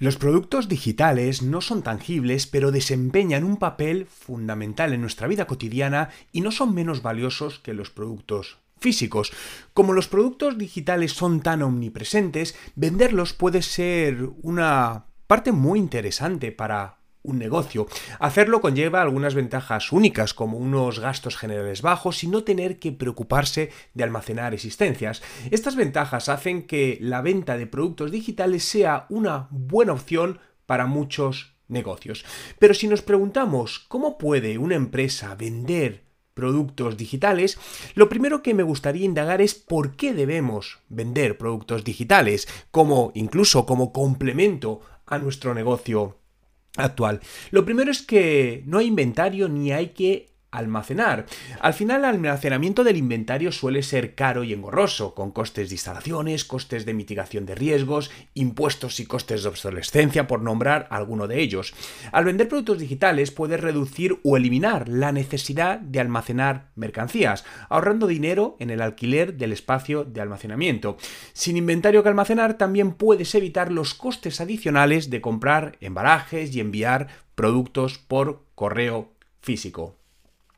Los productos digitales no son tangibles, pero desempeñan un papel fundamental en nuestra vida cotidiana y no son menos valiosos que los productos físicos. Como los productos digitales son tan omnipresentes, venderlos puede ser una parte muy interesante para un negocio. Hacerlo conlleva algunas ventajas únicas, como unos gastos generales bajos y no tener que preocuparse de almacenar existencias. Estas ventajas hacen que la venta de productos digitales sea una buena opción para muchos negocios. Pero si nos preguntamos cómo puede una empresa vender productos digitales, lo primero que me gustaría indagar es por qué debemos vender productos digitales, como incluso como complemento a nuestro negocio actual. Lo primero es que no hay inventario ni hay que almacenar. Al final, el almacenamiento del inventario suele ser caro y engorroso, con costes de instalaciones, costes de mitigación de riesgos, impuestos y costes de obsolescencia, por nombrar alguno de ellos. Al vender productos digitales puedes reducir o eliminar la necesidad de almacenar mercancías, ahorrando dinero en el alquiler del espacio de almacenamiento. Sin inventario que almacenar, también puedes evitar los costes adicionales de comprar embalajes y enviar productos por correo físico.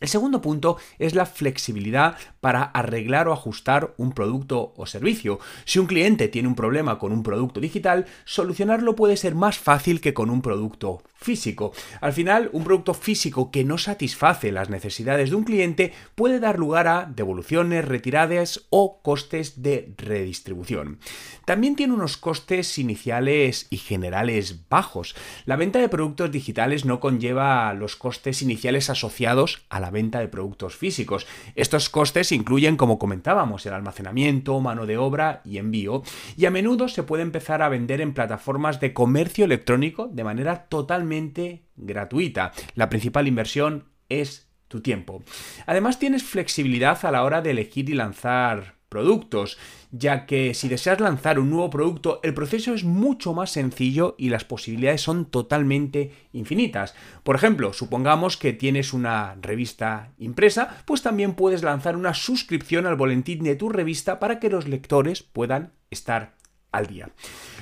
El segundo punto es la flexibilidad para arreglar o ajustar un producto o servicio. Si un cliente tiene un problema con un producto digital, solucionarlo puede ser más fácil que con un producto físico. Al final, un producto físico que no satisface las necesidades de un cliente puede dar lugar a devoluciones, retiradas o costes de redistribución. También tiene unos costes iniciales y generales bajos. La venta de productos digitales no conlleva los costes iniciales asociados a la venta de productos físicos. Estos costes incluyen, como comentábamos, el almacenamiento, mano de obra y envío, y a menudo se puede empezar a vender en plataformas de comercio electrónico de manera totalmente gratuita. La principal inversión es tu tiempo. Además tienes flexibilidad a la hora de elegir y lanzar productos, ya que si deseas lanzar un nuevo producto, el proceso es mucho más sencillo y las posibilidades son totalmente infinitas. Por ejemplo, supongamos que tienes una revista impresa, pues también puedes lanzar una suscripción al boletín de tu revista para que los lectores puedan estar al día.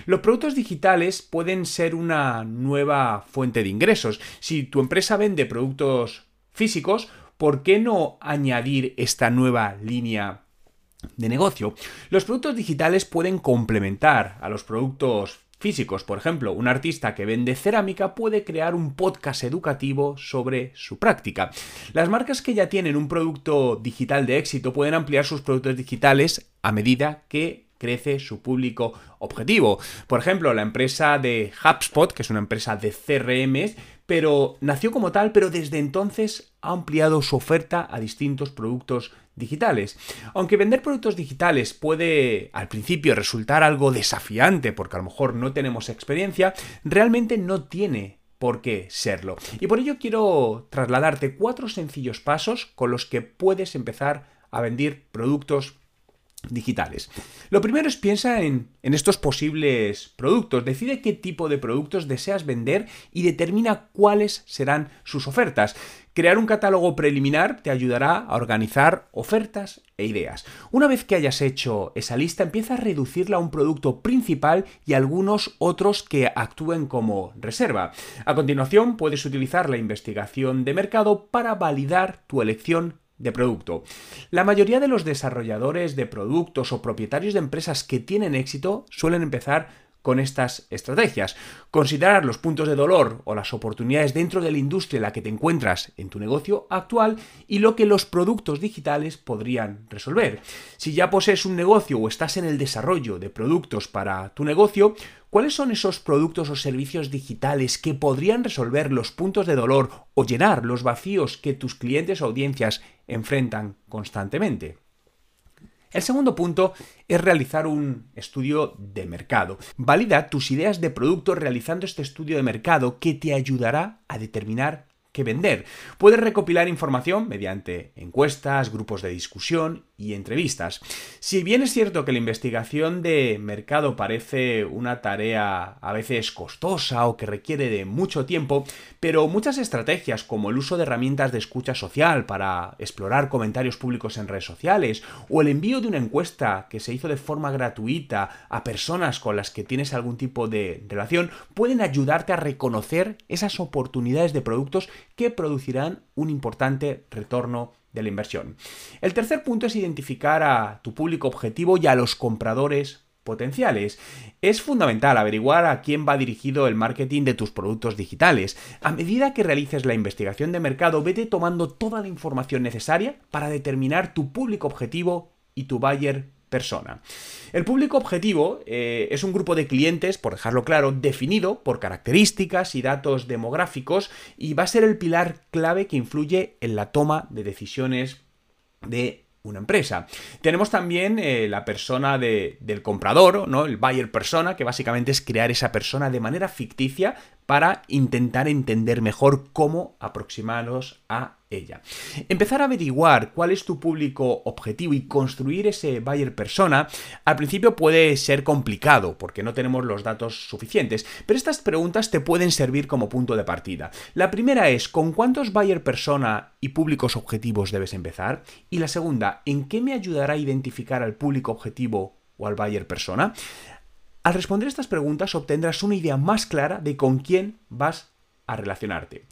Los productos digitales pueden ser una nueva fuente de ingresos. Si tu empresa vende productos físicos, ¿por qué no añadir esta nueva línea de negocio? Los productos digitales pueden complementar a los productos físicos. Por ejemplo, un artista que vende cerámica puede crear un podcast educativo sobre su práctica. Las marcas que ya tienen un producto digital de éxito pueden ampliar sus productos digitales a medida que crece su público objetivo. Por ejemplo, la empresa de HubSpot, que es una empresa de CRM, pero nació como tal, pero desde entonces ha ampliado su oferta a distintos productos digitales. Aunque vender productos digitales puede al principio resultar algo desafiante porque a lo mejor no tenemos experiencia, realmente no tiene por qué serlo. Y por ello quiero trasladarte cuatro sencillos pasos con los que puedes empezar a vender productos digitales. Lo primero es piensa en, en, estos posibles productos, decide qué tipo de productos deseas vender y determina cuáles serán sus ofertas. Crear un catálogo preliminar te ayudará a organizar ofertas e ideas. Una vez que hayas hecho esa lista, empieza a reducirla a un producto principal y algunos otros que actúen como reserva. A continuación, puedes utilizar la investigación de mercado para validar tu elección de producto. La mayoría de los desarrolladores de productos o propietarios de empresas que tienen éxito suelen empezar con estas estrategias. Considerar los puntos de dolor o las oportunidades dentro de la industria en la que te encuentras en tu negocio actual y lo que los productos digitales podrían resolver. Si ya posees un negocio o estás en el desarrollo de productos para tu negocio, ¿cuáles son esos productos o servicios digitales que podrían resolver los puntos de dolor o llenar los vacíos que tus clientes o audiencias enfrentan constantemente? El segundo punto es realizar un estudio de mercado. Valida tus ideas de producto realizando este estudio de mercado que te ayudará a determinar qué vender. Puedes recopilar información mediante encuestas, grupos de discusión y entrevistas. Si bien es cierto que la investigación de mercado parece una tarea a veces costosa o que requiere de mucho tiempo, pero muchas estrategias como el uso de herramientas de escucha social para explorar comentarios públicos en redes sociales o el envío de una encuesta que se hizo de forma gratuita a personas con las que tienes algún tipo de relación pueden ayudarte a reconocer esas oportunidades de productos que producirán un importante retorno de la inversión. El tercer punto es identificar a tu público objetivo y a los compradores potenciales. Es fundamental averiguar a quién va dirigido el marketing de tus productos digitales. A medida que realices la investigación de mercado, vete tomando toda la información necesaria para determinar tu público objetivo y tu buyer persona. El público objetivo eh, es un grupo de clientes, por dejarlo claro, definido por características y datos demográficos y va a ser el pilar clave que influye en la toma de decisiones de una empresa. Tenemos también eh, la persona del comprador, ¿no? El buyer persona, que básicamente es crear esa persona de manera ficticia para intentar entender mejor cómo aproximaros a ella. Empezar a averiguar cuál es tu público objetivo y construir ese buyer persona al principio puede ser complicado porque no tenemos los datos suficientes, pero estas preguntas te pueden servir como punto de partida. La primera es ¿con cuántos buyer persona y públicos objetivos debes empezar? Y la segunda, ¿en qué me ayudará a identificar al público objetivo o al buyer persona? Al responder estas preguntas obtendrás una idea más clara de con quién vas a relacionarte.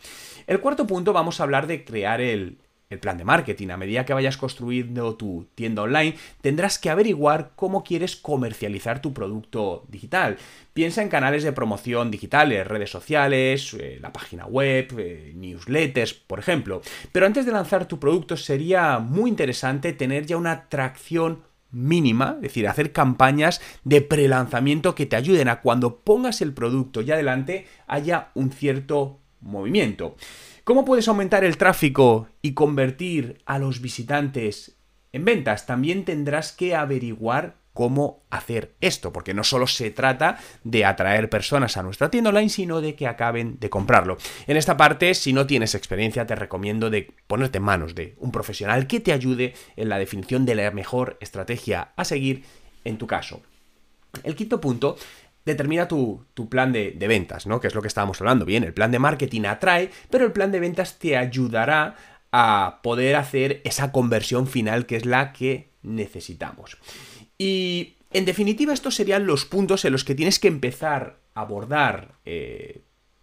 El cuarto punto vamos a hablar de crear el, plan de marketing. A medida que vayas construyendo tu tienda online, tendrás que averiguar cómo quieres comercializar tu producto digital. Piensa en canales de promoción digitales, redes sociales, eh, la página web, eh, newsletters, por ejemplo. Pero antes de lanzar tu producto sería muy interesante tener ya una atracción mínima, es decir, hacer campañas de prelanzamiento que te ayuden a cuando pongas el producto ya adelante haya un cierto movimiento. ¿Cómo puedes aumentar el tráfico y convertir a los visitantes en ventas? También tendrás que averiguar cómo hacer esto, porque no solo se trata de atraer personas a nuestra tienda online, sino de que acaben de comprarlo. En esta parte, si no tienes experiencia, te recomiendo de ponerte en manos de un profesional que te ayude en la definición de la mejor estrategia a seguir en tu caso. El quinto punto determina tu, plan de, de, ventas, ¿no? Que es lo que estábamos hablando. Bien, el plan de marketing atrae, pero el plan de ventas te ayudará a poder hacer esa conversión final que es la que necesitamos. Y en definitiva estos serían los puntos en los que tienes que empezar a abordar eh,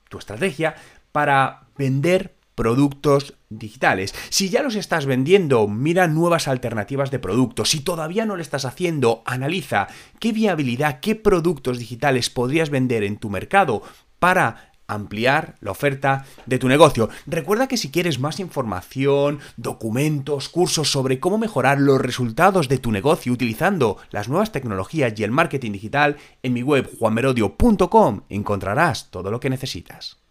tu estrategia para vender productos digitales. Si ya los estás vendiendo, mira nuevas alternativas de productos. Si todavía no lo estás haciendo, analiza qué viabilidad, qué productos digitales podrías vender en tu mercado para ampliar la oferta de tu negocio. Recuerda que si quieres más información, documentos, cursos sobre cómo mejorar los resultados de tu negocio utilizando las nuevas tecnologías y el marketing digital, en mi web juanmerodio.com encontrarás todo lo que necesitas.